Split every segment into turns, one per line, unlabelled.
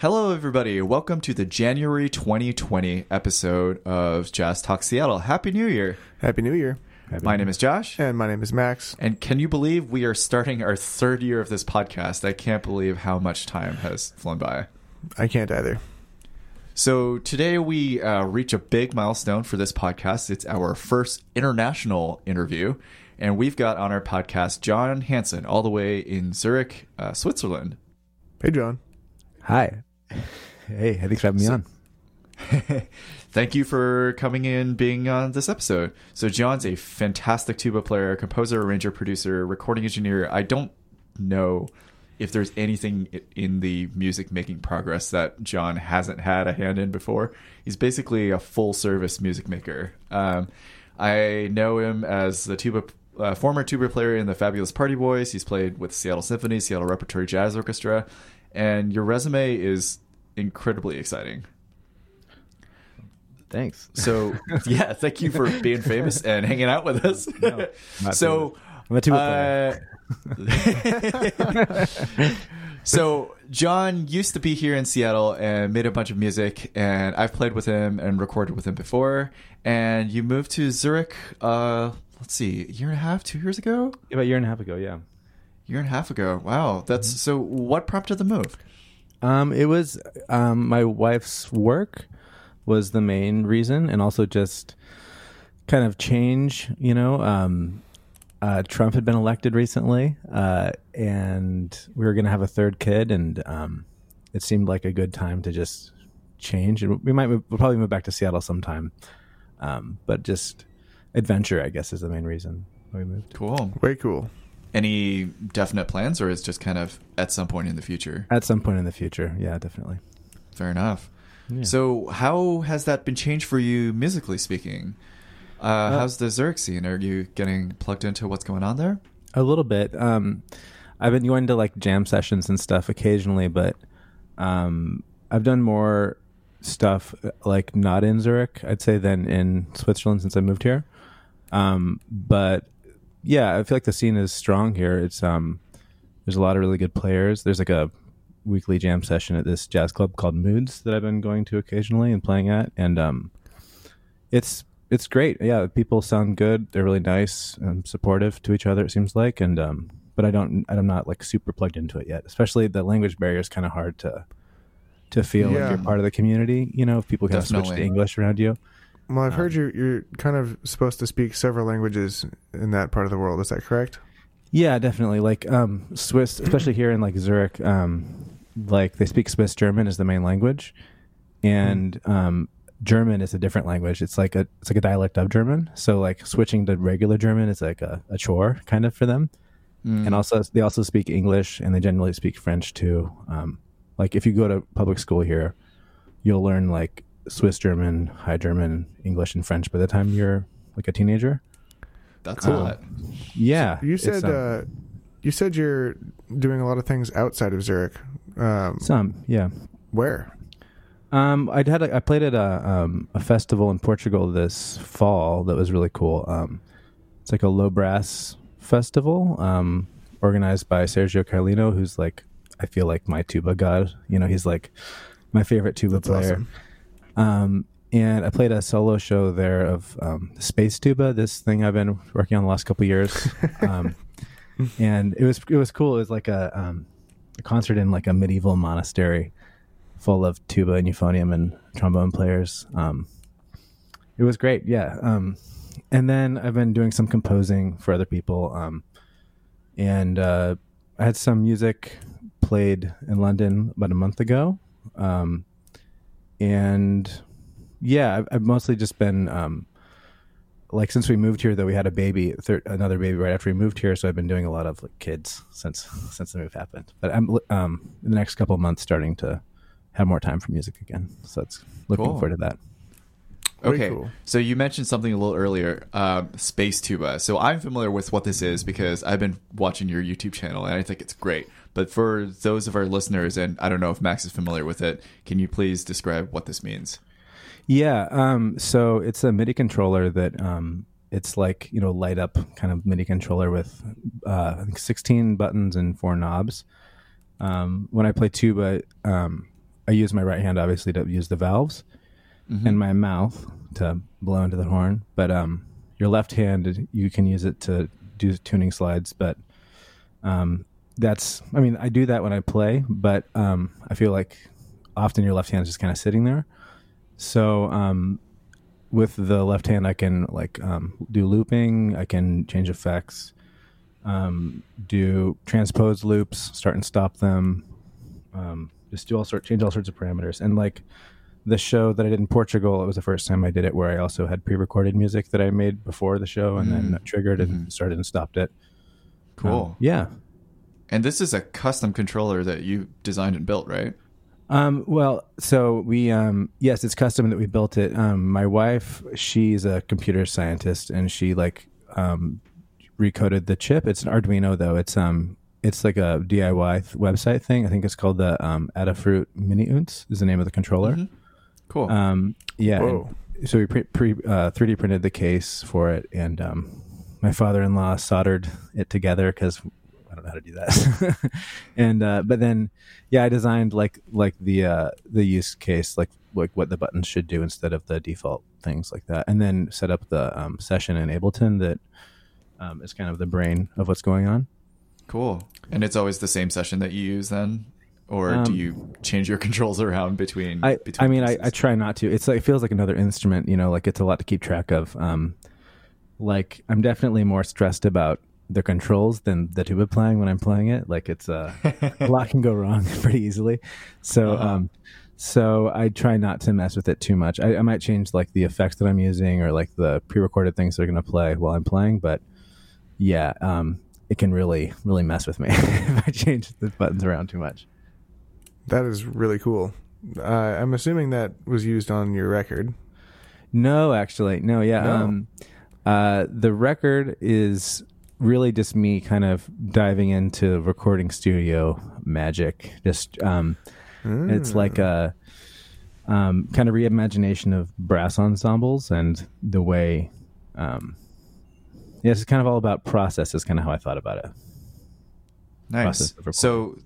Hello, everybody. Welcome to the January 2020 episode of Jazz Talk Seattle. Happy New Year.
Happy New Year.
My name is Josh.
And my name is Max.
And can you believe we are starting our third year of this podcast? I can't believe how much time has flown by.
I can't either.
So today we uh, reach a big milestone for this podcast. It's our first international interview. And we've got on our podcast John Hansen, all the way in Zurich, uh, Switzerland.
Hey, John.
Hi. Hey, thanks for having me
So-
on.
Thank you for coming in, being on this episode. So, John's a fantastic tuba player, composer, arranger, producer, recording engineer. I don't know if there's anything in the music making progress that John hasn't had a hand in before. He's basically a full service music maker. Um, I know him as the tuba. Uh, former tuba player in the Fabulous Party Boys. He's played with Seattle Symphony, Seattle Repertory Jazz Orchestra, and your resume is incredibly exciting.
Thanks.
So yeah, thank you for being famous and hanging out with us.
not
so uh, so John used to be here in Seattle and made a bunch of music, and I've played with him and recorded with him before. And you moved to Zurich. Uh, let's see, a year and a half, two years ago,
About a year and a half ago, yeah.
Year and a half ago. Wow, that's
Mm-hmm.
so. What prompted the move?
Um, it was um, my wife's work was the main reason, and also just kind of change. You know, um, uh, Trump had been elected recently, uh, and we were going to have a third kid, and um, it seemed like a good time to just change. And we might move, we'll probably move back to Seattle sometime, um, but just adventure, I guess, is the main reason we moved.
Cool.
Way cool.
Any definite plans, or is just kind of at some point in the future?
At some point in the future, yeah, definitely.
Fair enough.
Yeah.
So, how has that been changed for you musically speaking? Uh, how's the Zurich scene? Are you getting plugged into what's going on there?
A little bit. Um, I've been going to like jam sessions and stuff occasionally, but um, I've done more stuff uh, like not in Zurich, I'd say, than in Switzerland since I moved here. Um, but yeah, I feel like the scene is strong here. It's um, there's a lot of really good players. There's like a weekly jam session at this jazz club called Moods that I've been going to occasionally and playing at, and um, it's it's great. Yeah, people sound good. They're really nice and supportive to each other. It seems like, and um, but I don't, I'm not like super plugged into it yet. Especially the language barrier is kind of hard to to feel
Yeah.
like you're part of the community. You know, if people kind of switch to English around you.
Well, I've
Um,
heard you, you're kind of supposed to speak several languages in that part of the world. Is that correct?
Yeah, definitely. Like um, Swiss, especially here in like Zurich, um, like they speak Swiss German as the main language, and um, German is a different language. It's like a it's like a dialect of German. So like switching to regular German is like a, a chore kind of for them.
Mm.
And also they also speak English and they generally speak French too. Um, like if you go to public school here, you'll learn like Swiss German, High German, English, and French by the time you're like a teenager.
That's
Cool.
a lot.
Yeah,
You said
um,
uh, you said you're doing a lot of things outside of Zurich. Um,
some, yeah.
where?
Um, I had a, I played at a um, a festival in Portugal this fall that was really cool. Um, it's like a low brass festival um, organized by Sergio Carolino, who's like I feel like my tuba god. You know, he's like my favorite tuba
That's
player.
awesome.
Um, and I played a solo show there of um, space tuba. This thing I've been working on the last couple years, um, and it was it was cool. It was like a, um, a concert in like a medieval monastery, full of tuba and euphonium and trombone players. Um, it was great, yeah. Um, and then I've been doing some composing for other people, um, and uh, I had some music played in London about a month ago. And yeah, I've, I've mostly just been um, like since we moved here, though we had a baby, thir- another baby right after we moved here, so I've been doing a lot of like kids since since the move happened. But I'm um, in the next couple of months starting to have more time for music again, so it's looking
Cool.
forward to that.
Very
Okay,
cool.
so you mentioned something a little earlier, um, space tuba. So I'm familiar with what this is because I've been watching your YouTube channel and I think it's great. But for those of our listeners, and I don't know if Max is familiar with it, can you please describe what this means?
Yeah. Um, so it's a MIDI controller that um, it's like you know light up kind of MIDI controller with uh, I think 16 buttons and four knobs. Um, when I play tuba, um, I use my right hand obviously to use the valves,
Mhm.
and my mouth to blow into the horn. But um, your left hand you can use it to do tuning slides. But um, that's I mean I do that when I play, but um, I feel like often your left hand is just kind of sitting there. So um, with the left hand, I can like um, do looping. I can change effects, um, do transpose loops, start and stop them. Um, just do all sort, change all sorts of parameters. And like the show that I did in Portugal, it was the first time I did it where I also had pre-recorded music that I made before the show, and then
Mm.
triggered and
Mhm.
started and stopped it.
Cool.
Um, yeah.
And this is a custom controller that you designed and built, right?
Um, well, so we, um, yes, it's custom that we built it. Um, my wife, she's a computer scientist and she like, um, recoded the chip. It's an Arduino though. It's, um, it's like a DIY th- website thing. I think it's called the, um, Adafruit Mini Unts is the name of the controller.
Mhm. Cool.
Um, yeah. So we pre, pre, uh, 3D printed the case for it and, um, my father-in-law soldered it together because I don't know how to do that. and uh, but then, yeah, I designed like like the uh, the use case, like like what the buttons should do instead of the default things like that, and then set up the um, session in Ableton that um, is kind of the brain of what's going on.
cool. And it's always the same session that you use then? Or do
Um,
you change your controls around between
I
between
I mean I. I try not to. It's like it feels like another instrument, you know, like it's a lot to keep track of. Um, like I'm definitely more stressed about the controls than the tuba playing when I'm playing it. Like it's uh, a lot can go wrong pretty easily. So
Uh-huh.
um, so I try not to mess with it too much. I, I might change like the effects that I'm using or like the pre-recorded things that are going to play while I'm playing, but yeah, um, it can really really mess with me if I change the buttons around too much.
That is really cool. Uh, I'm assuming that was used on your record.
No, actually, no. Yeah,
No.
Um, uh, the record is really just me kind of diving into recording studio magic. Just um, it's like a um, kind of reimagination of brass ensembles and the way. Um, yeah, it's kind of all about process. Is kind of how I thought about it.
Nice.
process of recording.
So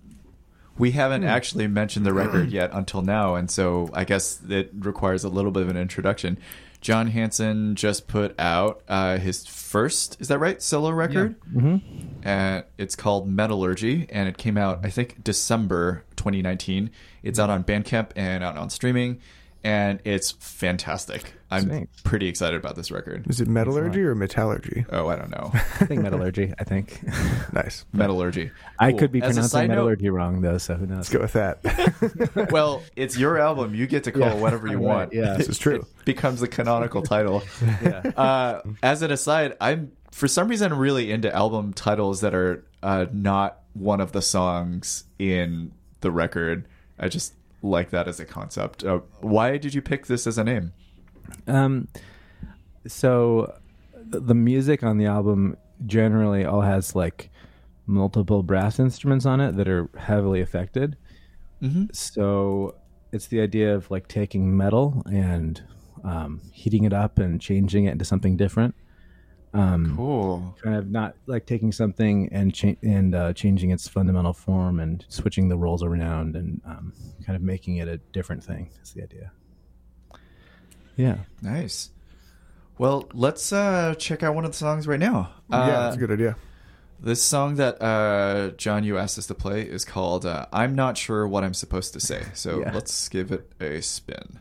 we
Hmm.
haven't actually mentioned the record yet until now, and so I guess it requires a little bit of an introduction. John Hanson just put out uh, his first, is that right, solo record?
hmm
Uh, it's called Metallurgy, and it came out, I think, December 2019. It's out on Bandcamp and out on streaming, and it's fantastic. I'm
Sweet.
pretty excited about this record.
Is it metallurgy or metallurgy?
Oh, I don't know.
I think metallurgy. I think
Nice.
Metallurgy.
I
Cool.
could be
As
pronouncing
side note-
metallurgy wrong though, so who knows?
Let's go with that.
well, it's your album. You get to call
Yeah.
it whatever you
Right,
want.
yeah.
This is true.
It becomes the canonical title.
Yeah.
Uh, as an aside, I'm for some reason really into album titles that are uh, not one of the songs in the record. I just like that as a concept. Uh, why did you pick this as a name?
Um, so the music on the album generally all has like multiple brass instruments on it that are heavily affected.
Mm-hmm.
So it's the idea of like taking metal and um, heating it up and changing it into something different. Um,
Cool.
Kind of not like taking something and cha- and uh, changing its fundamental form and switching the roles around and um, kind of making it a different thing. Is the idea. Yeah.
Nice. Well, let's uh, check out one of the songs right now.
yeah,
Uh,
that's a good idea.
This song that uh, John, you asked us to play is called uh, I'm Not Sure What I'm Supposed to Say. So
Yeah.
let's give it a spin.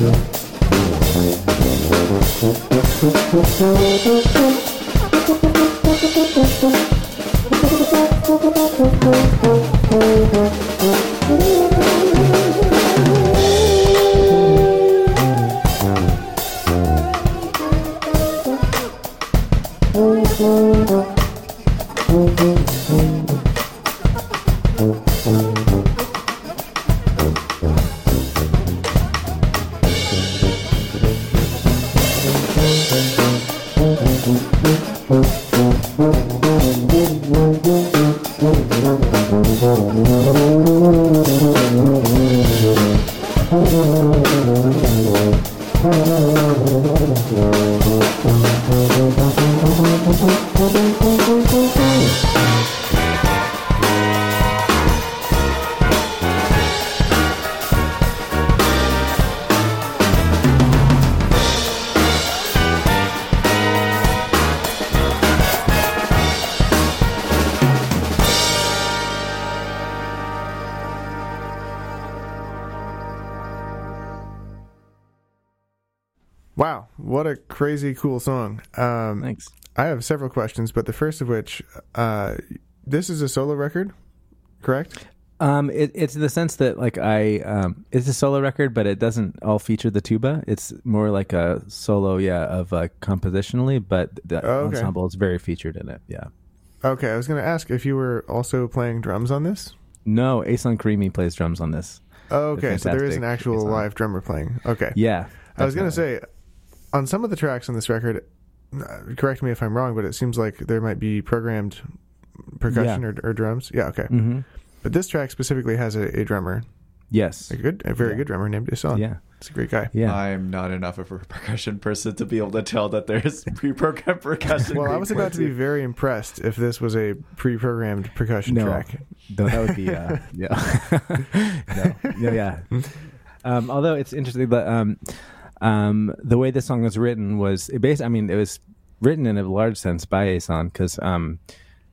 Wow, crazy cool song. Um,
Thanks.
I have several questions, but the first of which, uh, this is a solo record, correct?
Um, it, it's in the sense that like I, um, it's a solo record, but it doesn't all feature the tuba. It's more like a solo, yeah, of uh, compositionally, but the
Oh, okay.
ensemble is very featured in it. Yeah.
Okay, I was going to ask if you were also playing drums on this.
No, Asan Karimi plays drums on this.
Oh, okay, so there is an actual live drummer playing. Okay,
Yeah.
I was going to say, on some of the tracks on this record, uh, correct me if I'm wrong, but it seems like there might be programmed percussion or, or drums. Yeah, okay.
Mhm.
But this track specifically has a, a drummer,
Yes.
a good, a very
Yeah.
good drummer named Isan.
Yeah.
it's a great guy.
Yeah.
I'm not enough of a percussion person to be able to tell that there's pre-programmed percussion.
Well, I was about to be very impressed if this was a pre-programmed percussion
No.
track.
No, that would be uh, yeah, no, no, yeah. Um, although it's interesting, but um, um, the way this song was written was it based. I mean, it was written in a large sense by Asan because um,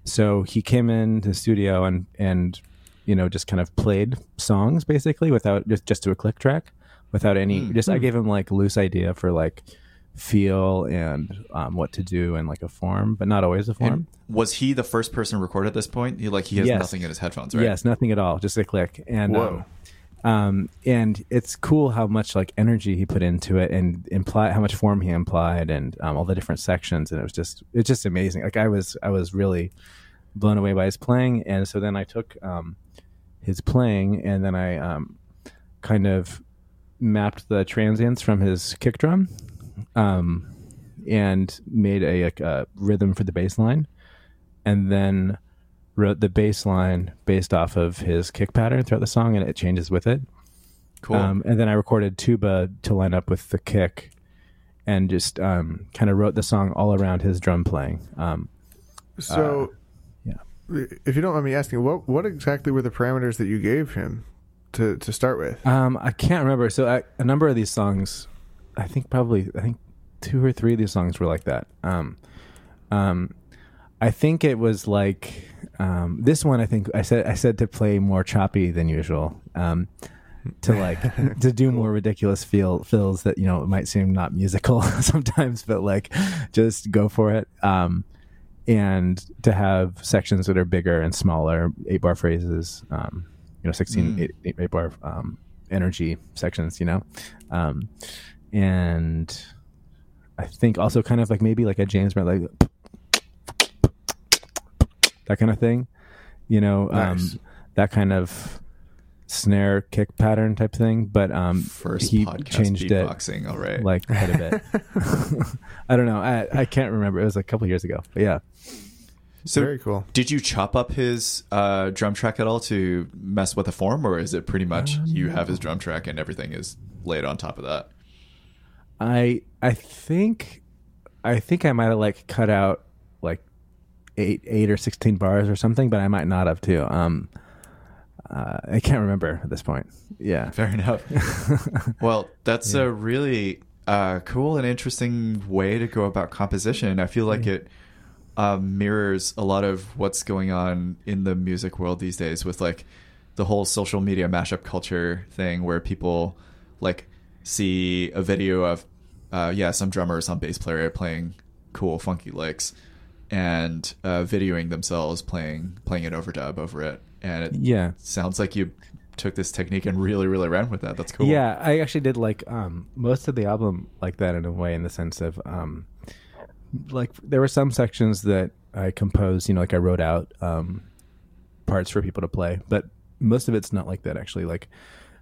so he came into the studio and and you know just kind of played songs basically without just just to a click track without any. Just I gave him like loose idea for like feel and um, what to do and like a form, but not always a form.
And was he the first person recorded at this point? He like he has
Yes.
nothing in his headphones, right?
Yes, nothing at all, just a click. And
Whoa.
um, um, and it's cool how much like energy he put into it, and imply how much form he implied, and um, all the different sections. And it was just it's just amazing. Like I was I was really blown away by his playing, and so then I took um, his playing, and then I um, kind of mapped the transients from his kick drum, um, and made a, like, a rhythm for the bass line, and then wrote the bass line based off of his kick pattern throughout the song, and it changes with it.
Cool.
Um, and then I recorded tuba to line up with the kick, and just um, kind of wrote the song all around his drum playing. Um,
So,
yeah.
if you don't mind me asking, what what exactly were the parameters that you gave him to to start with?
Um, I can't remember. So I, a number of these songs, I think probably I think two or three of these songs were like that. Um, um, I think it was like um, this one. I think I said I said to play more choppy than usual. Um, to like to do more ridiculous feel fills that you know it might seem not musical sometimes, but like just go for it. Um, and to have sections that are bigger and smaller, eight bar phrases, um, you know, 16
Mm.
eight, eight, eight bar um, energy sections, you know, um, and I think also kind of like maybe like a James Brown, like that kind of thing, you know,
Nice.
um, that kind of snare kick pattern type thing. But um,
First
he
podcast
changed it
beatboxing. All right.
like quite a bit. I don't know. I, I can't remember. It was a couple years ago. But yeah.
so
Very cool.
Did you chop up his uh, drum track at all to mess with the form, or is it pretty much you have his drum track and everything is laid on top of that?
I I think I think I might have like cut out like eight eight or sixteen bars or something, but I might not have too. Um uh, I can't remember at this point. Yeah.
Fair enough. well, that's
Yeah.
a really uh, cool and interesting way to go about composition. I feel like
Yeah.
it um, mirrors a lot of what's going on in the music world these days with like the whole social media mashup culture thing where people like see a video of uh, yeah some drummer or some bass player playing cool funky licks and uh, videoing themselves playing playing an overdub over it and it
Yeah.
sounds like you took this technique and really really ran with that that's cool
Yeah, I actually did like um, most of the album like that in a way, in the sense of um, like there were some sections that I composed, you know, like I wrote out um, parts for people to play, but most of it's not like that actually. Like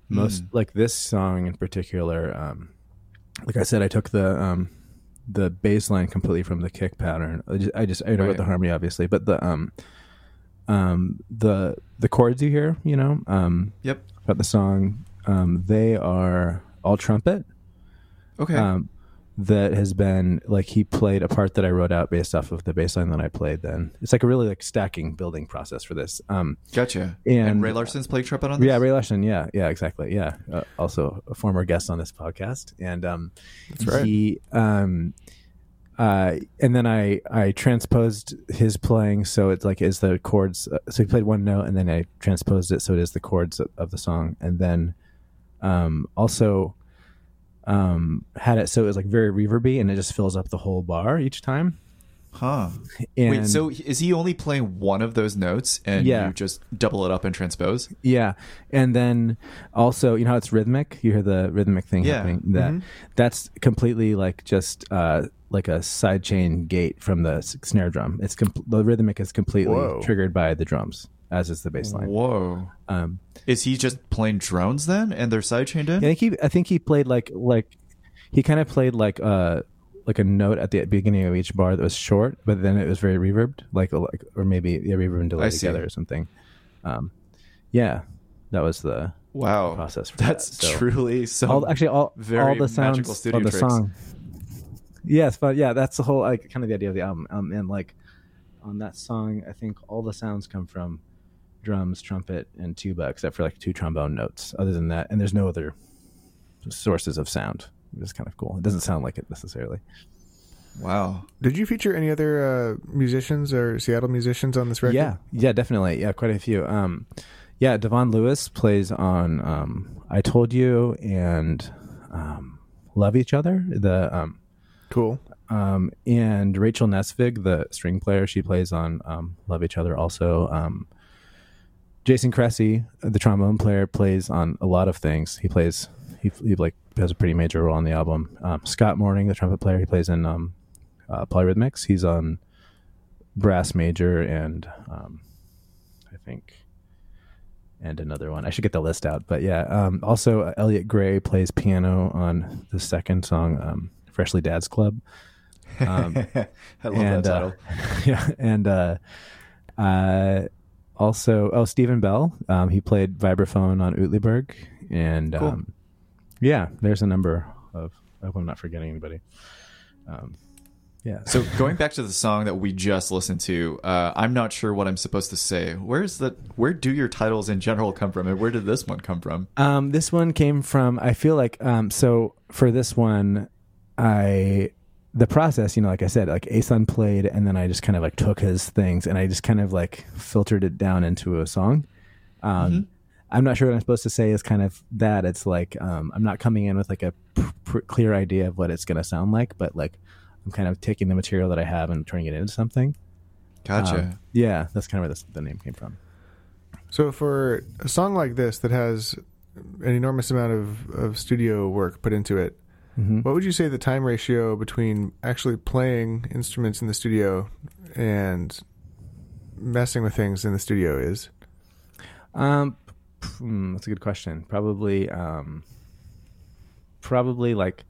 most,
Mm.
like this song in particular, um, like I said, I took the um, the bass line completely from the kick pattern. I just I, just, I wrote
Right.
the harmony obviously, but the um, um, the the chords you hear, you know, um,
yep
about the song. Um, they are all trumpet.
okay
Um, that has been like he played a part that I wrote out based off of the bass line that I played. Then it's like a really like stacking building process for this. Um,
gotcha and,
and-
ray larson's playing trumpet on this
yeah, Ray Larson. Yeah, yeah, exactly. Yeah, uh, also a former guest on this podcast, and um,
That's right.
He, um, uh, and then I I transposed his playing so it's like is the chords. Uh, so he played one note, and then I transposed it so it is the chords of, of the song, and then um, also um, had it so it was like very reverby, and it just fills up the whole bar each time.
huh
And
wait so is he only playing one of those notes and
Yeah.
you just double it up and transpose
Yeah, and then also, you know how it's rhythmic. You hear the rhythmic thing
Yeah.
happening. That
Mhm.
that's completely like just uh, like a sidechain gate from the s- snare drum. It's com- the rhythmic is completely
Whoa.
triggered by the drums, as is the bass line.
whoa
Um,
is he just playing drones then and they're sidechained in
I think he I think he played like like he kind of played like uh like a note at the beginning of each bar that was short, but then it was very reverbed, like like or maybe yeah, reverb and delay
I see.
together or something. Um, yeah, that was the
wow
process for
that's
that, so-
truly so
all actually all
very
all the sounds
magical studio
of the
tricks.
song. Yes, but yeah, that's the whole like kind of the idea of the album. Um, and like on that song, I think all the sounds come from drums, trumpet, and tuba, except for like two trombone notes. Other than that, and there's no other sources of sound. Which is kind of cool. It doesn't sound like it necessarily.
wow
Did you feature any other uh, musicians or Seattle musicians on this record?
Yeah, yeah, definitely. Yeah, quite a few. Um, yeah, Devon Lewis plays on um, "I Told You" and um, "Love Each Other." The um,
Cool.
um, and Rachel Nesvig, the string player, she plays on um, "Love Each Other." Also, um, Jason Cressy, the trombone player, plays on a lot of things. He plays he, he like has a pretty major role on the album. Um, Scott Morning, the trumpet player, he plays in um, uh, Polyrhythmics. He's on brass major and um, I think and another one. I should get the list out, but yeah. Um, also, uh, Elliot Gray plays piano on the second song, um, "Freshly Dad's Club." Um,
i love
and,
that
uh,
title
yeah, and uh, uh, also, oh, Stephen Bell. Um, he played vibraphone on Uetliberg, and
Cool.
um, yeah, there's a number of. I hope I'm not forgetting anybody. Um, yeah.
So going back to the song that we just listened to, uh, I'm not sure what I'm supposed to say. Where's the where do your titles in general come from, and where did this one come from?
Um, this one came from. I feel like um, so for this one, I the process. You know, like I said, like Asun played, and then I just kind of like took his things, and I just kind of like filtered it down into a song. Um,
Mhm.
I'm not sure what I'm supposed to say is kind of that. It's like um, I'm not coming in with like a pr- pr- clear idea of what it's going to sound like, but like I'm kind of taking the material that I have and turning it into something.
Gotcha.
Um, yeah, that's kind of where this, the name came from.
So for a song like this that has an enormous amount of, of studio work put into it,
hmm
what would you say the time ratio between actually playing instruments in the studio and messing with things in the studio is?
Um, hmm, that's a good question. Probably, um, probably like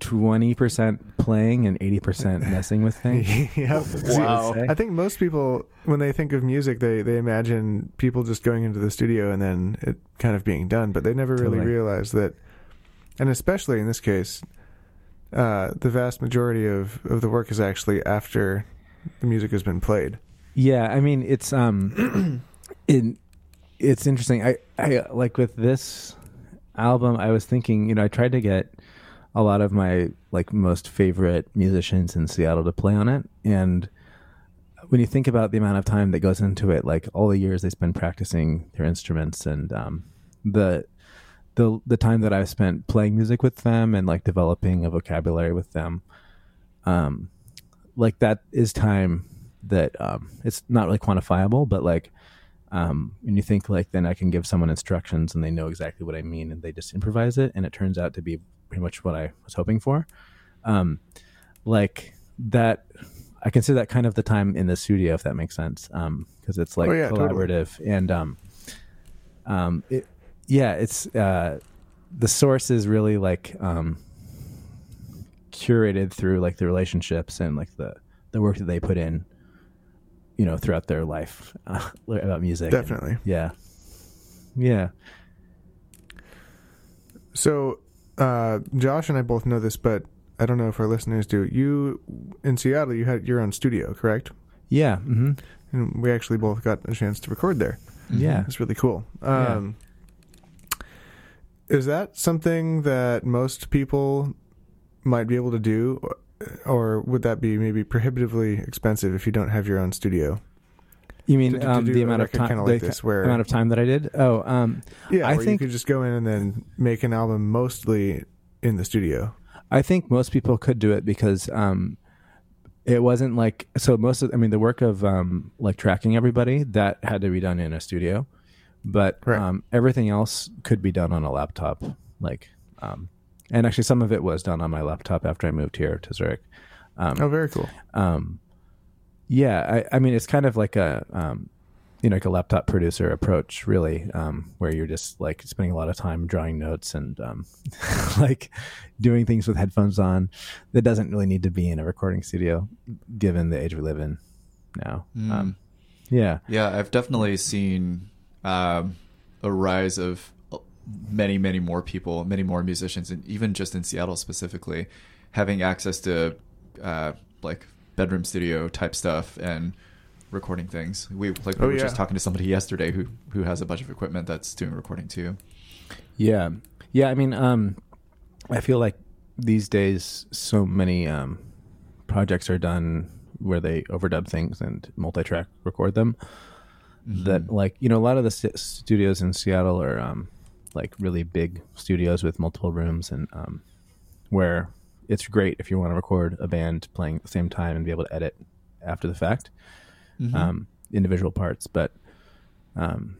twenty percent playing and eighty percent messing with things.
yeah.
Wow.
I think most people, when they think of music, they, they imagine people just going into the studio and then it kind of being done, but they never really
Totally.
realize that, and especially in this case, uh, the vast majority of, of the work is actually after the music has been played.
Yeah, I mean it's um, in it's interesting. I, I like with this album, I was thinking, you know, I tried to get a lot of my like most favorite musicians in Seattle to play on it, and when you think about the amount of time that goes into it, like all the years they spend practicing their instruments and um, the the the time that I've spent playing music with them and like developing a vocabulary with them, um, like that is time that um, it's not really quantifiable, but like um, when you think like then I can give someone instructions and they know exactly what I mean and they just improvise it and it turns out to be pretty much what I was hoping for. Um, like that, I consider that kind of the time in the studio if that makes sense. Um, because it's like
Oh, yeah, totally.
collaborative and um, um, it, yeah, it's uh, the source is really like um curated through like the relationships and like the the work that they put in you know throughout their life uh, about music And-
Definitely.
yeah yeah
So, uh, Josh and I both know this, but I don't know if our listeners do. You in Seattle, you had your own studio, correct?
yeah hmm
And we actually both got a chance to record there.
yeah
It's really cool. Um, Is that something that most people might be able to do, or- would that be maybe prohibitively expensive if you don't have your own studio?
you mean
To-
um, the amount of time
like
the
this, where-
amount of time that i did oh um
Yeah,
I think-
you could just go in and then make an album mostly in the studio.
I think most people could do it because um, it wasn't like so. Most of, I mean, the work of um, like tracking everybody that had to be done in a studio, but
Right.
um, everything else could be done on a laptop. Like, um, and actually, some of it was done on my laptop after I moved here to Zurich. Um,
Oh, very cool.
um, yeah, I, I mean, it's kind of like a, um, you know, like a laptop producer approach, really, um, where you're just like spending a lot of time drawing notes and um, like doing things with headphones on. That doesn't really need to be in a recording studio, given the age we live in now.
Mm.
Um, yeah,
Yeah, I've definitely seen um, a rise of many, many more people, many more musicians, and even just in Seattle specifically, having access to uh, like bedroom studio type stuff and recording things. We like we
Oh,
were
yeah.
just talking to somebody yesterday who who has a bunch of equipment that's doing recording too.
yeah, yeah. I mean, um, I feel like these days so many um, projects are done where they overdub things and multi-track record them. That like you know a lot of the st- studios in Seattle are um, like really big studios with multiple rooms and um, where it's great if you want to record a band playing at the same time and be able to edit after the fact
Mhm.
um, individual parts. But um,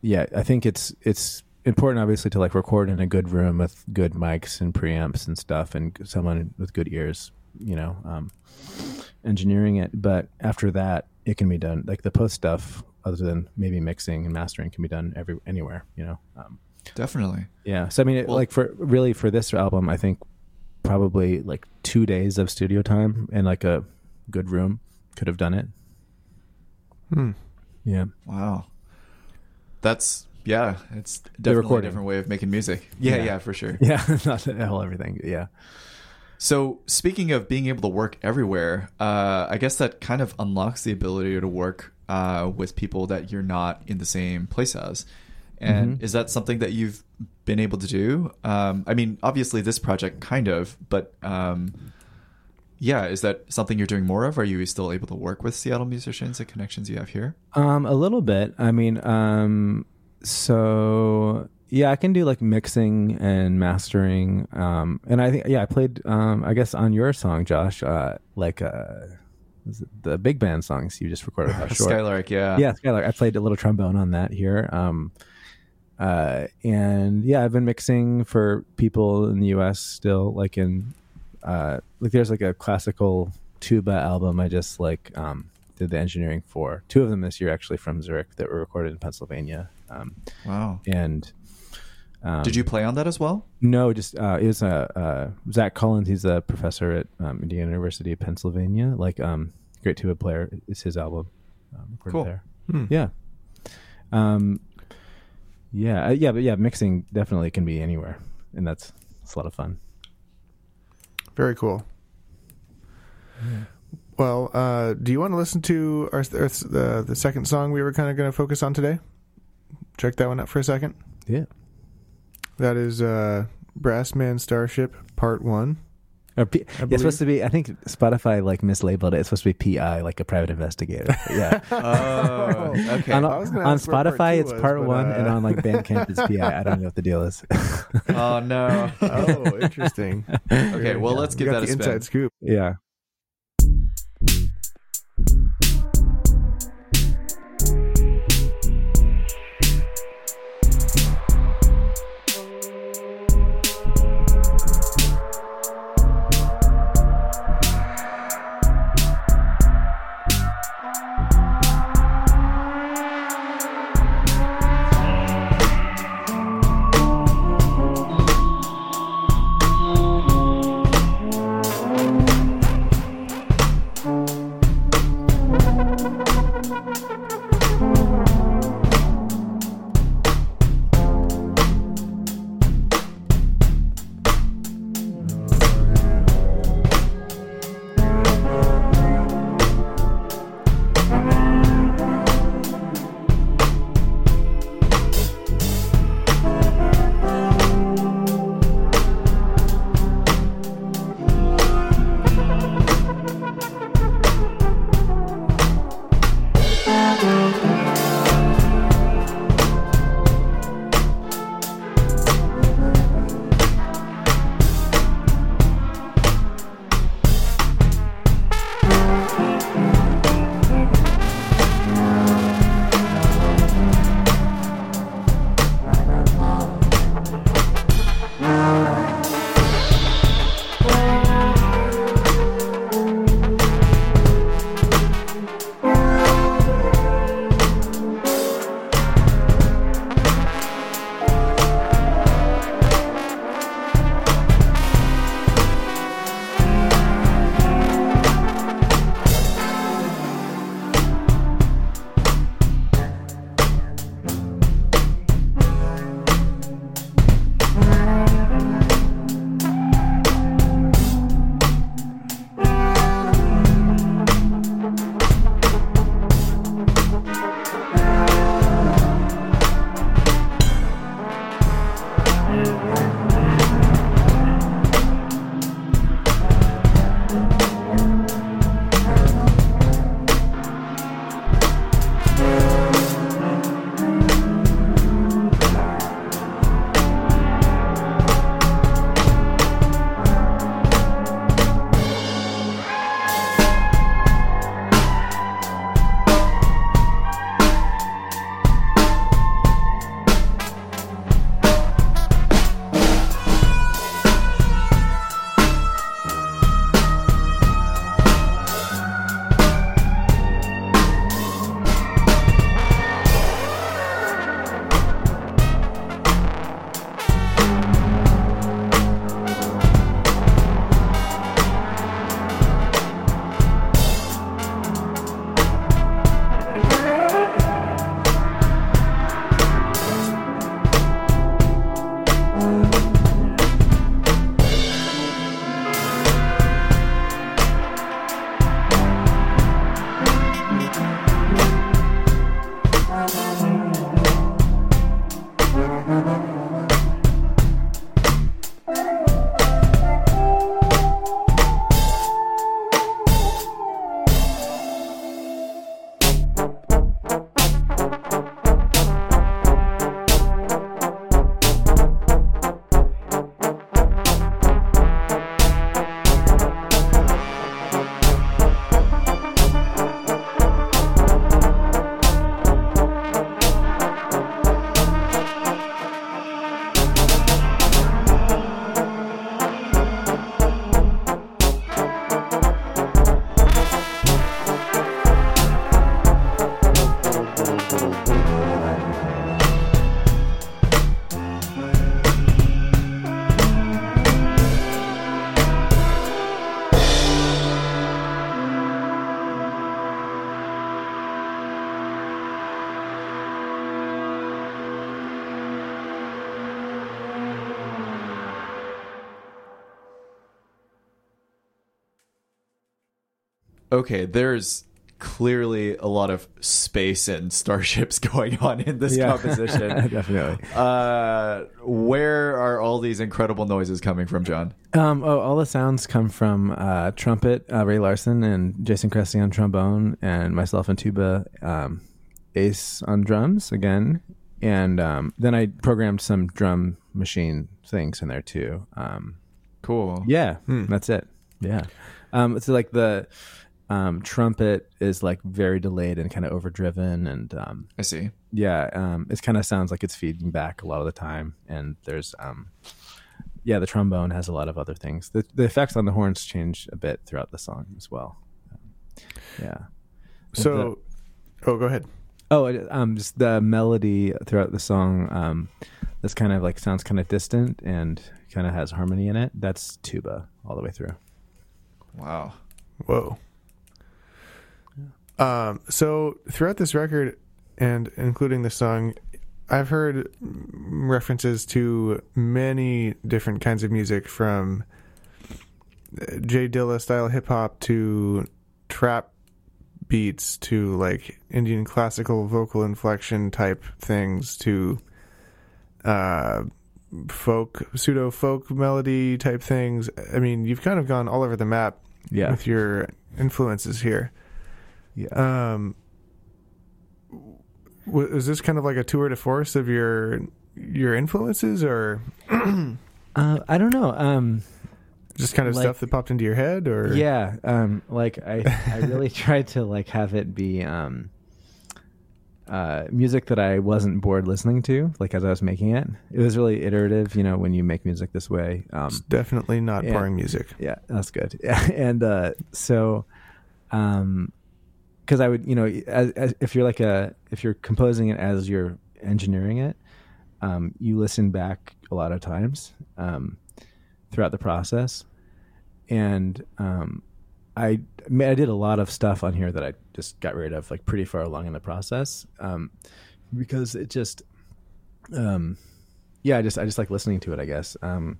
yeah I think it's it's important obviously to like record in a good room with good mics and preamps and stuff and someone with good ears you know um, engineering it. But after that it can be done. Like the post stuff other than maybe mixing and mastering can be done every anywhere you know um,
Definitely.
yeah so i mean it,
Well-
like for really for this album i think probably like two days of studio time in like a good room could have done it
Hmm.
yeah
Wow. That's yeah, it's definitely a different way of making music. Yeah,
Yeah.
yeah, for sure.
yeah not the whole everything yeah
So, speaking of being able to work everywhere, uh, I guess that kind of unlocks the ability to work uh, with people that you're not in the same place as. And
Mhm.
is that something that you've been able to do? Um, I mean, obviously, this project kind of, but um, yeah, is that something you're doing more of? Are you still able to work with Seattle musicians and connections you have here?
Um, a little bit. I mean, um, so yeah, I can do like mixing and mastering. Um, and I think yeah, I played. Um, I guess on your song, Josh, uh, like uh, the big band songs you just recorded. How short?
Skylark, yeah.
yeah, Skylar. I played a little trombone on that here. Um, uh, and yeah, I've been mixing for people in the U.S. still, like in uh, like there's like a classical tuba album I just like um, did the engineering for. Two of them this year actually from Zurich that were recorded in Pennsylvania. Um,
Wow.
and um,
Did you play on that as well?
No, just uh, it was uh, uh, Zach Collins. He's a professor at um, Indiana University of Pennsylvania. Like, um, great tuba player. It's his album. Um, recorded
Cool.
There.
Hmm.
Yeah. Um, yeah, uh, yeah, but yeah, mixing definitely can be anywhere, and that's it's a lot of fun.
Very cool. Well, uh, do you want to listen to our, our the the second song we were kind of going to focus on today? check that one out for a second?
Yeah.
That is uh, Brassman Starship Part One.
Or P-
I
it's supposed to be. I think Spotify like mislabeled it. It's supposed to be PI, like a private investigator. Yeah.
Oh, okay.
on
I was gonna
on
ask where part
Spotify,
two
it's
was,
part
but,
one,
uh,
and on like Bandcamp, it's PI. I don't know what the deal is.
oh no.
Oh, interesting.
Okay, well let's
You
give that a spin.
inside scoop.
yeah.
Okay, there's clearly a lot of space and starships going on in this
Yeah.
composition.
Definitely.
uh, where are all these incredible noises coming from, John?
Um, oh, all the sounds come from uh, trumpet, uh, Ray Larson and Jason Cressy on trombone, and myself and tuba, um, Ace on drums again, and um, then I programmed some drum machine things in there too. Um,
Cool.
yeah, that's it. Yeah, um, it's like the um, trumpet is like very delayed and kind of overdriven, and um,
I see.
yeah um it kind of sounds like it's feeding back a lot of the time and there's um yeah the trombone has a lot of other things the, the effects on the horns change a bit throughout the song as well yeah
So, oh, go ahead.
oh um just the melody throughout the song um that's kind of like sounds kind of distant and kind of has harmony in it that's tuba all the way through
Wow.
Whoa. Um, so throughout this record, and including the song, I've heard references to many different kinds of music from uh, Jay Dilla style hip hop to trap beats to like Indian classical vocal inflection type things to uh folk pseudo folk melody type things. I mean, you've kind of gone all over the map
yeah
with your influences here.
Yeah.
Um, w- is this kind of like a tour de force of your your influences, or?
Uh, i don't know. Um
just kind of
Like-
stuff that popped into your head, or?
Yeah um like i i really tried to like have it be um uh music that i wasn't bored listening to like as i was making it. It was really iterative you know when you make music this way um
It's definitely not
Yeah.
boring music.
yeah that's good. Yeah and uh so um because i would you know as, as if you're like a if you're composing it as you're engineering it um you listen back a lot of times um throughout the process. And um i I i did a lot of stuff on here that i just got rid of like pretty far along in the process um because it just um yeah i just i just like listening to it i guess. Um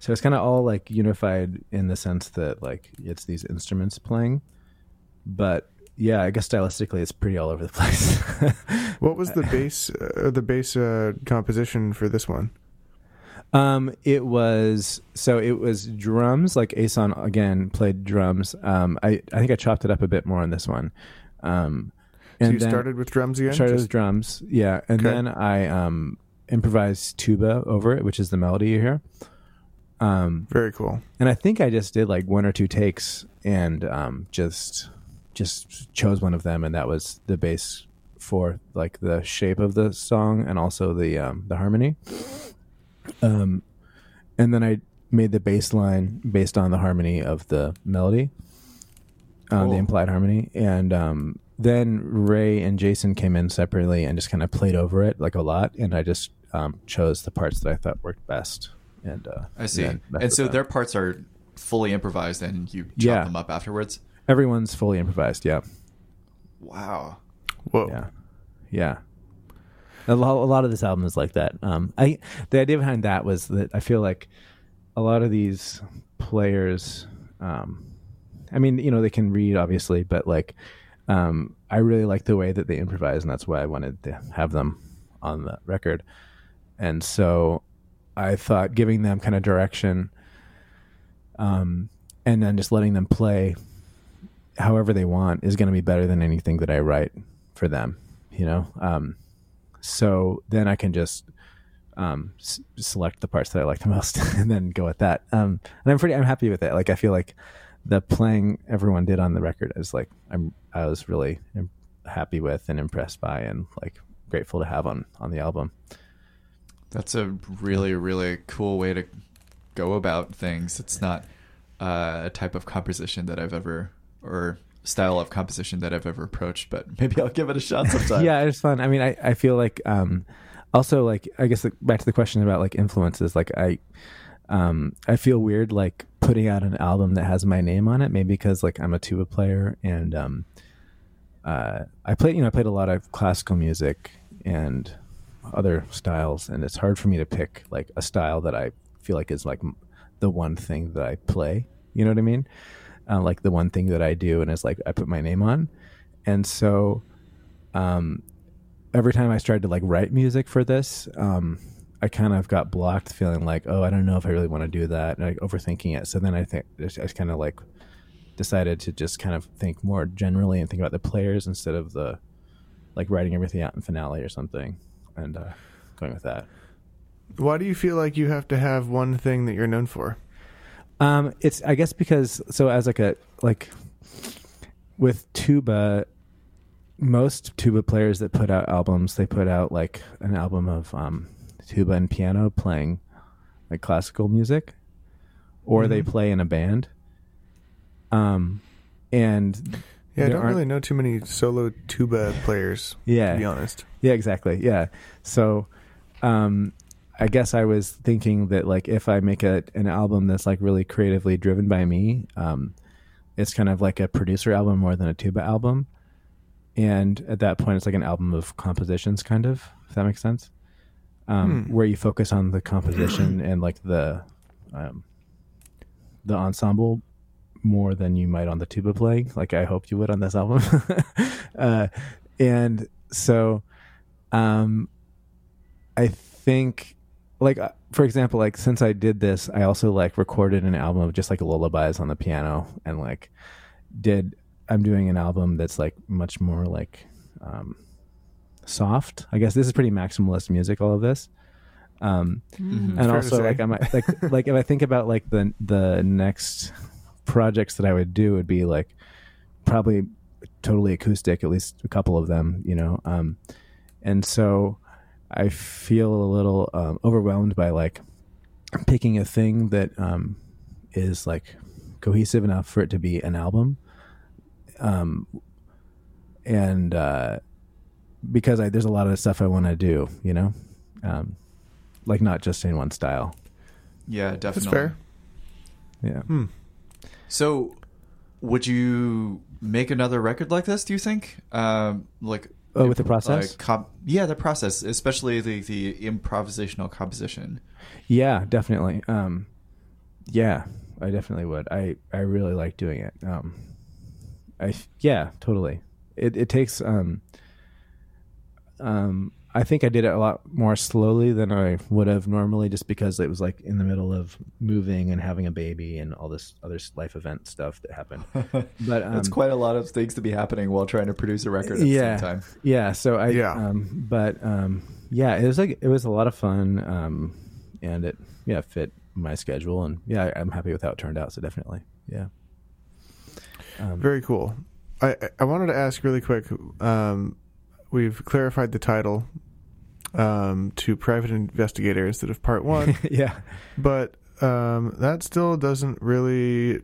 so it's kind of all like unified in the sense that like it's these instruments playing, but yeah, I guess stylistically it's pretty all over the place.
What was the bass uh, the bass uh, composition for this one?
um, it was so it was drums. Like Ason again played drums. Um, I I think I chopped it up a bit more on this one. Um,
So you started with drums again.
started
Just-
with drums, yeah, and
Okay.
then I um improvised tuba over it, which is the melody you hear. Um,
very cool.
and I think I just did like one or two takes and um, just just chose one of them, and that was the bass for like the shape of the song and also the um, the harmony. Um, and then I made the bass line based on the harmony of the melody, um,
Cool.
the implied harmony, and um, then Ray and Jason came in separately and just kind of played over it like a lot, and I just um, chose the parts that I thought worked best. And uh,
I see. And so
them.
their parts are fully improvised and you chop
Yeah.
them up afterwards?
Everyone's fully improvised. Yeah,
Wow.
Whoa.
yeah, yeah. A lot, a lot of this album is like that. Um, I the idea behind that was that I feel like a lot of these players, um, I mean, you know, they can read obviously, but like, um, I really like the way that they improvise, and that's why I wanted to have them on the record. And so, I thought giving them kind of direction, um, and then just letting them play however they want is going to be better than anything that I write for them, you know? Um, so then I can just um, s- select the parts that I like the most and then go with that. Um, and I'm pretty, I'm happy with it. Like, I feel like the playing everyone did on the record is like, I'm, I was really happy with and impressed by and like grateful to have on, on the album.
That's a really, really cool way to go about things. It's not uh, a type of composition that I've ever, or style of composition that I've ever approached, but maybe I'll give it a shot sometime.
yeah, it's fun. I mean, I, I feel like um, also like I guess like, back to the question about like influences. Like I um, I feel weird like putting out an album that has my name on it. Maybe because like I'm a tuba player and um, uh, I played you know I played a lot of classical music and other styles, and it's hard for me to pick like a style that I feel like is like the one thing that I play. You know what I mean? Uh, like the one thing that I do, and it's like I put my name on. and so um, every time I started to like write music for this, um, I kind of got blocked, feeling like, oh, I don't know if I really want to do that, and like overthinking it. So then I think I just kind of like decided to just kind of think more generally and think about the players instead of the like writing everything out in finale or something, and uh, going with that.
Why do you feel like you have to have one thing that you're known for?
Um, it's I guess because so as like a like with tuba, most tuba players that put out albums, they put out like an album of um, tuba and piano playing like classical music, or they
Mhm.
play in a band. Um, and
Yeah, I don't really know too many solo tuba players,
yeah,
to be honest.
Yeah, exactly. Yeah. So, um, I guess I was thinking that like if I make a an album that's like really creatively driven by me, um, it's kind of like a producer album more than a tuba album. And at that point, it's like an album of compositions, kind of. If that makes sense, um,
Hmm.
where you focus on the composition and like the um, the ensemble more than you might on the tuba playing. Like I hoped you would on this album. uh, and so, um, I think, like uh, for example, like since I did this, I also like recorded an album of just like lullabies on the piano, and like did I'm doing an album that's like much more like um, soft. I guess this is pretty maximalist music. All of this. Um,
Mhm.
and
Fair
also like I'm like like if I think about like the the next projects that I would do would be like probably totally acoustic, at least a couple of them, you know. Um, and so I feel a little um, overwhelmed by like picking a thing that um, is like cohesive enough for it to be an album. Um, and uh, because I, there's a lot of stuff I want to do, you know, um, like not just in one style.
Yeah, definitely.
That's fair.
Yeah.
Hmm.
So, would you make another record like this? Do you think? Um, like,
Oh, with the process?
like comp- yeah, the process, especially the the improvisational composition.
Yeah, definitely. Um, yeah, I definitely would. I, I really like doing it. Um, I yeah, totally. It it takes um, um, I think I did it a lot more slowly than I would have normally, just because it was like in the middle of moving and having a baby and all this other life event stuff that happened. But um,
That's quite a lot of things to be happening while trying to produce a record at
Yeah.
the same time.
Yeah, so I
Yeah.
um but um yeah, it was like it was a lot of fun um and it yeah, fit my schedule and yeah, I- I'm happy with how it turned out, so definitely. Yeah. Um,
Very cool. I I wanted to ask really quick. Um, we've clarified the title um, to private investigator instead of part one,
yeah.
but um, that still doesn't really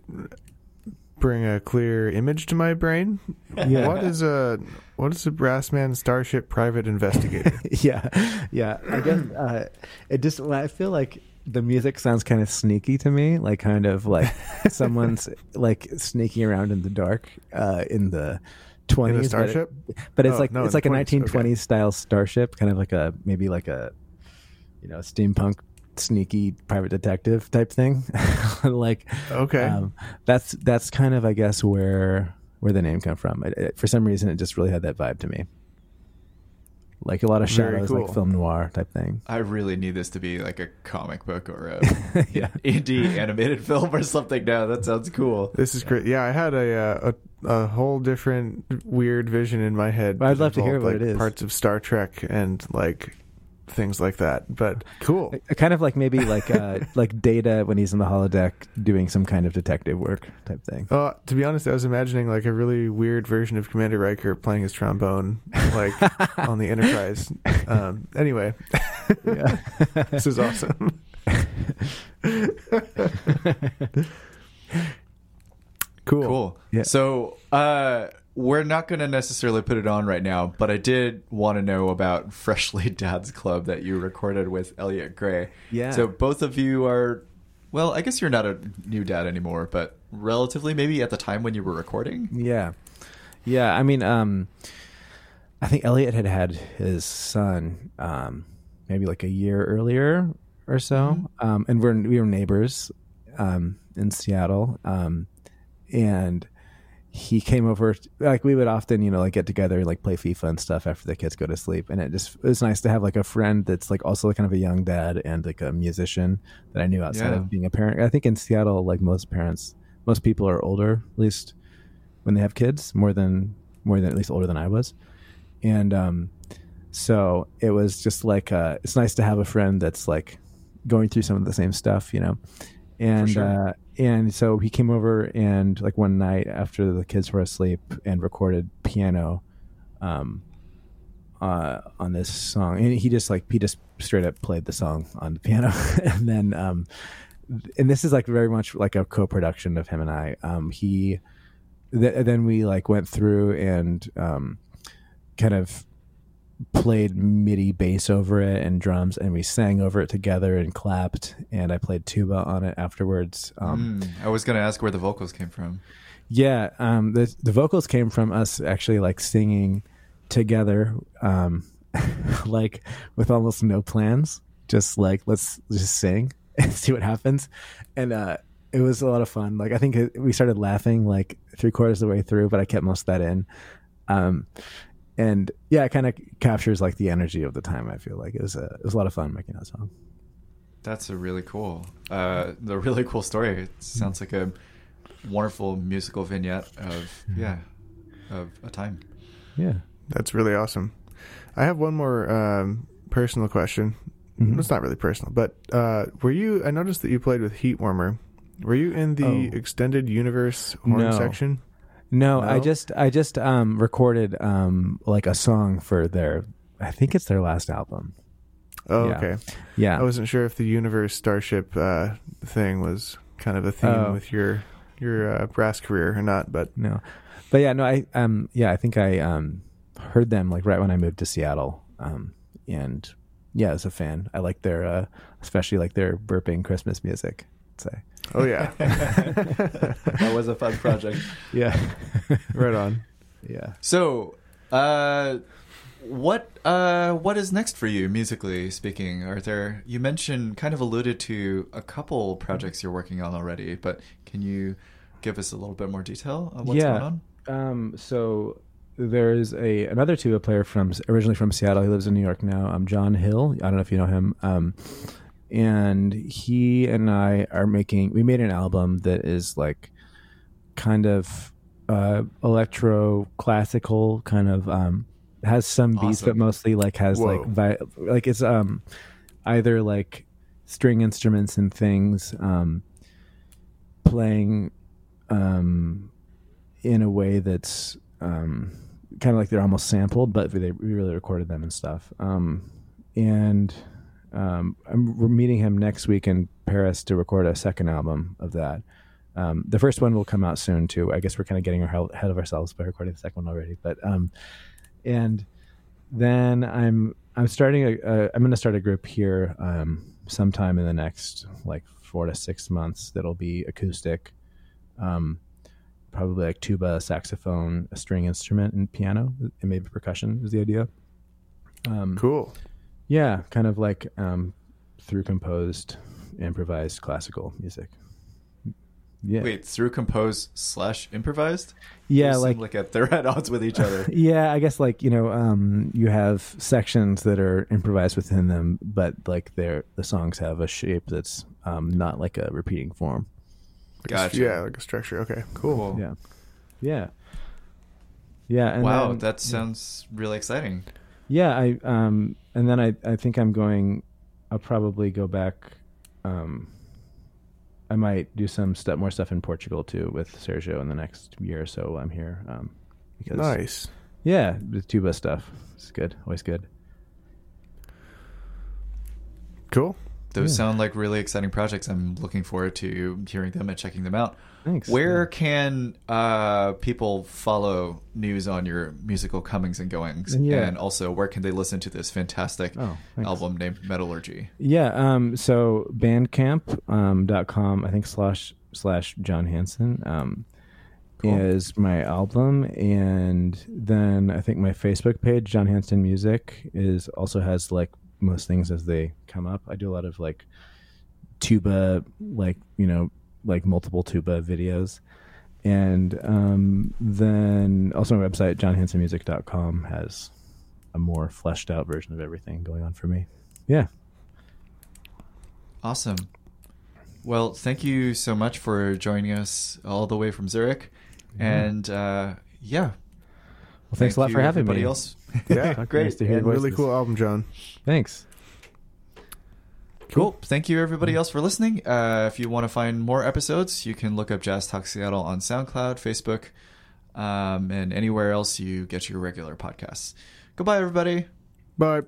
bring a clear image to my brain.
Yeah.
What is a what is a Brassman Starship Private Investigator?
yeah. Yeah. I guess uh it just I feel like the music sounds kind of sneaky to me, like kind of like someone's like sneaking around in the dark uh in the 20s
In a
but it-
starship?
but it's
Oh,
like
no,
it's like a 1920s
okay.
style starship, kind of like a maybe like a you know steampunk sneaky private detective type thing. like
Okay.
um, that's that's kind of I guess where where the name come from. It, it- for some reason, it just really had that vibe to me. Like a lot of
Very
shadows,
cool.
like film noir type thing.
I really need this to be like a comic book or a
Yeah.
indie animated film or something. Now that sounds cool.
This is great. Yeah, I had a, uh, a a whole different weird vision in my head.
I'd love to hear
involved,
what
like,
it is.
Parts of Star Trek and like things like that. But cool.
Kind of like maybe like uh, like Data when he's in the holodeck doing some kind of detective work type thing.
Uh, to be honest, I was imagining like a really weird version of Commander Riker playing his trombone, like on the Enterprise. Um, anyway, this is awesome. cool.
Cool.
Yeah.
So uh, we're not going to necessarily put it on right now, but I did want to know about Freshly Dad's Club that you recorded with Elliot Gray.
Yeah.
So both of you are, well, I guess you're not a new dad anymore, but relatively maybe at the time when you were recording.
Yeah, yeah. I mean, um, I think Elliot had had his son um, maybe like a year earlier or so, um, and we're we were neighbors um, in Seattle, um, and he came over. Like we would often, you know, like get together and like play FIFA and stuff after the kids go to sleep. And it just it was nice to have like a friend that's like also kind of a young dad and like a musician that I knew outside
Yeah.
of being a parent. I think in Seattle, like most parents, most people are older, at least when they have kids, more than more than at least older than I was. And um, so it was just like uh, it's nice to have a friend that's like going through some of the same stuff, you know. And
sure.
uh, and so he came over and like one night after the kids were asleep and recorded piano um, uh, on this song, and he just like he just straight up played the song on the piano, and then um, and this is like very much like a co-production of him and I. Um, he th- then we like went through and um, kind of played MIDI bass over it and drums, and we sang over it together and clapped. And I played tuba on it afterwards. Um,
Mm, I was going to ask where the vocals came from.
Yeah, um, the the vocals came from us actually like singing together, um, like with almost no plans, just like let's just sing and see what happens, and uh, it was a lot of fun. Like I think it, we started laughing like three quarters of the way through, but I kept most of that in. Um, and yeah, it kind of captures like the energy of the time. I feel like it was a it was a lot of fun making that song.
That's a really cool, uh, the really cool story. It sounds like a wonderful musical vignette of yeah, of a time.
Yeah.
That's really awesome. I have one more um, personal question.
Mhm.
It's not really personal, but uh, were you? I noticed that you played with Heatwarmer. Were you in the
Oh.
extended universe horn
No.
section?
No, I just I just um recorded um like a song for their I think it's their last album.
Oh,
Yeah.
okay.
Yeah.
I wasn't sure if the universe starship uh, thing was kind of a theme
Oh.
with your your uh, brass career or not, but
no. But yeah, no, I um yeah, I think I um heard them like right when I moved to Seattle. Um and yeah, as a fan, I like their uh especially like their burping Christmas music. I'd say.
Oh yeah,
that was a fun project.
Yeah.
right on.
yeah.
So, uh, what uh, what is next for you musically speaking? Are there? You mentioned kind of alluded to a couple projects you're working on already, but can you give us a little bit more detail on what's
Yeah.
going on?
Um, so there's a another tuba player from originally from Seattle. He lives in New York now. Um, John Hill. I don't know if you know him. Um, and he and I are making. We made an album that is like kind of uh, electro classical kind of um, has some beats,
Awesome.
but mostly like has
Whoa.
like vi- like it's um either like string instruments and things um playing um in a way that's um, kind of like they're almost sampled, but they we really recorded them and stuff. Um, and um, I'm, meeting him next week in Paris to record a second album of that. Um, the first one will come out soon too. I guess we're kind of getting ahead of ourselves by recording the second one already. But um, and then I'm I'm starting a, a I'm going to start a group here um, sometime in the next like four to six months. That'll be acoustic. Um, probably like tuba, saxophone, a string instrument, and piano, and maybe percussion is the idea. Um,
Cool.
Yeah, kind of like um, through composed, improvised classical music. Yeah,
Wait, through composed slash improvised?
yeah,
Those
like
like at, they're at odds with each other.
yeah, I guess like you know, um, you have sections that are improvised within them, but like they're the songs have a shape that's um, not like a repeating form.
Like a s-
Gotcha.
yeah, like a structure. Okay, cool.
Cool.
Yeah, yeah, yeah. And
wow,
then-
that sounds really exciting.
Yeah, I um and then I I think I'm going I'll probably go back um I might do some stuff more stuff in Portugal too with Sergio in the next year or so While I'm here. Um because
Nice.
Yeah, the tuba stuff. It's good. Always good.
Cool.
Those
Yeah.
sound like really exciting projects. I'm looking forward to hearing them and checking them out.
Thanks.
Where
Yeah.
can uh, people follow news on your musical comings and goings?
Yeah.
And also, where can they listen to this fantastic
Oh,
album named Metallurgy?
Yeah, um so bandcamp um dot com I think slash slash John Hansen um
Cool.
is my album and then I think my Facebook page John Hansen Music is also has like most things as they come up. I do a lot of like tuba like, you know, like multiple tuba videos and um, then also my website johnhansonmusic.com has a more fleshed out version of everything going on for me. Yeah.
Awesome. Well, thank you so much for joining us all the way from Zurich. And uh, yeah.
Well, thanks
Thank
a lot for having
everybody
me.
Else.
Yeah,
Great.
Nice to hear
And really cool album, John.
Thanks.
Cool. Thank you, everybody else, for listening. Uh, if you want to find more episodes, you can look up Jazz Talk Seattle on SoundCloud, Facebook, um, and anywhere else you get your regular podcasts. Goodbye, everybody.
Bye.